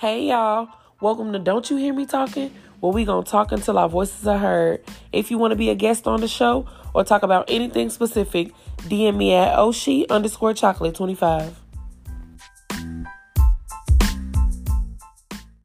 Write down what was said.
Hey y'all, welcome to Don't You Hear Me Talking, where we gonna talk until our voices are heard. If you want to be a guest on the show or talk about anything specific, DM me at Oshi underscore chocolate 25.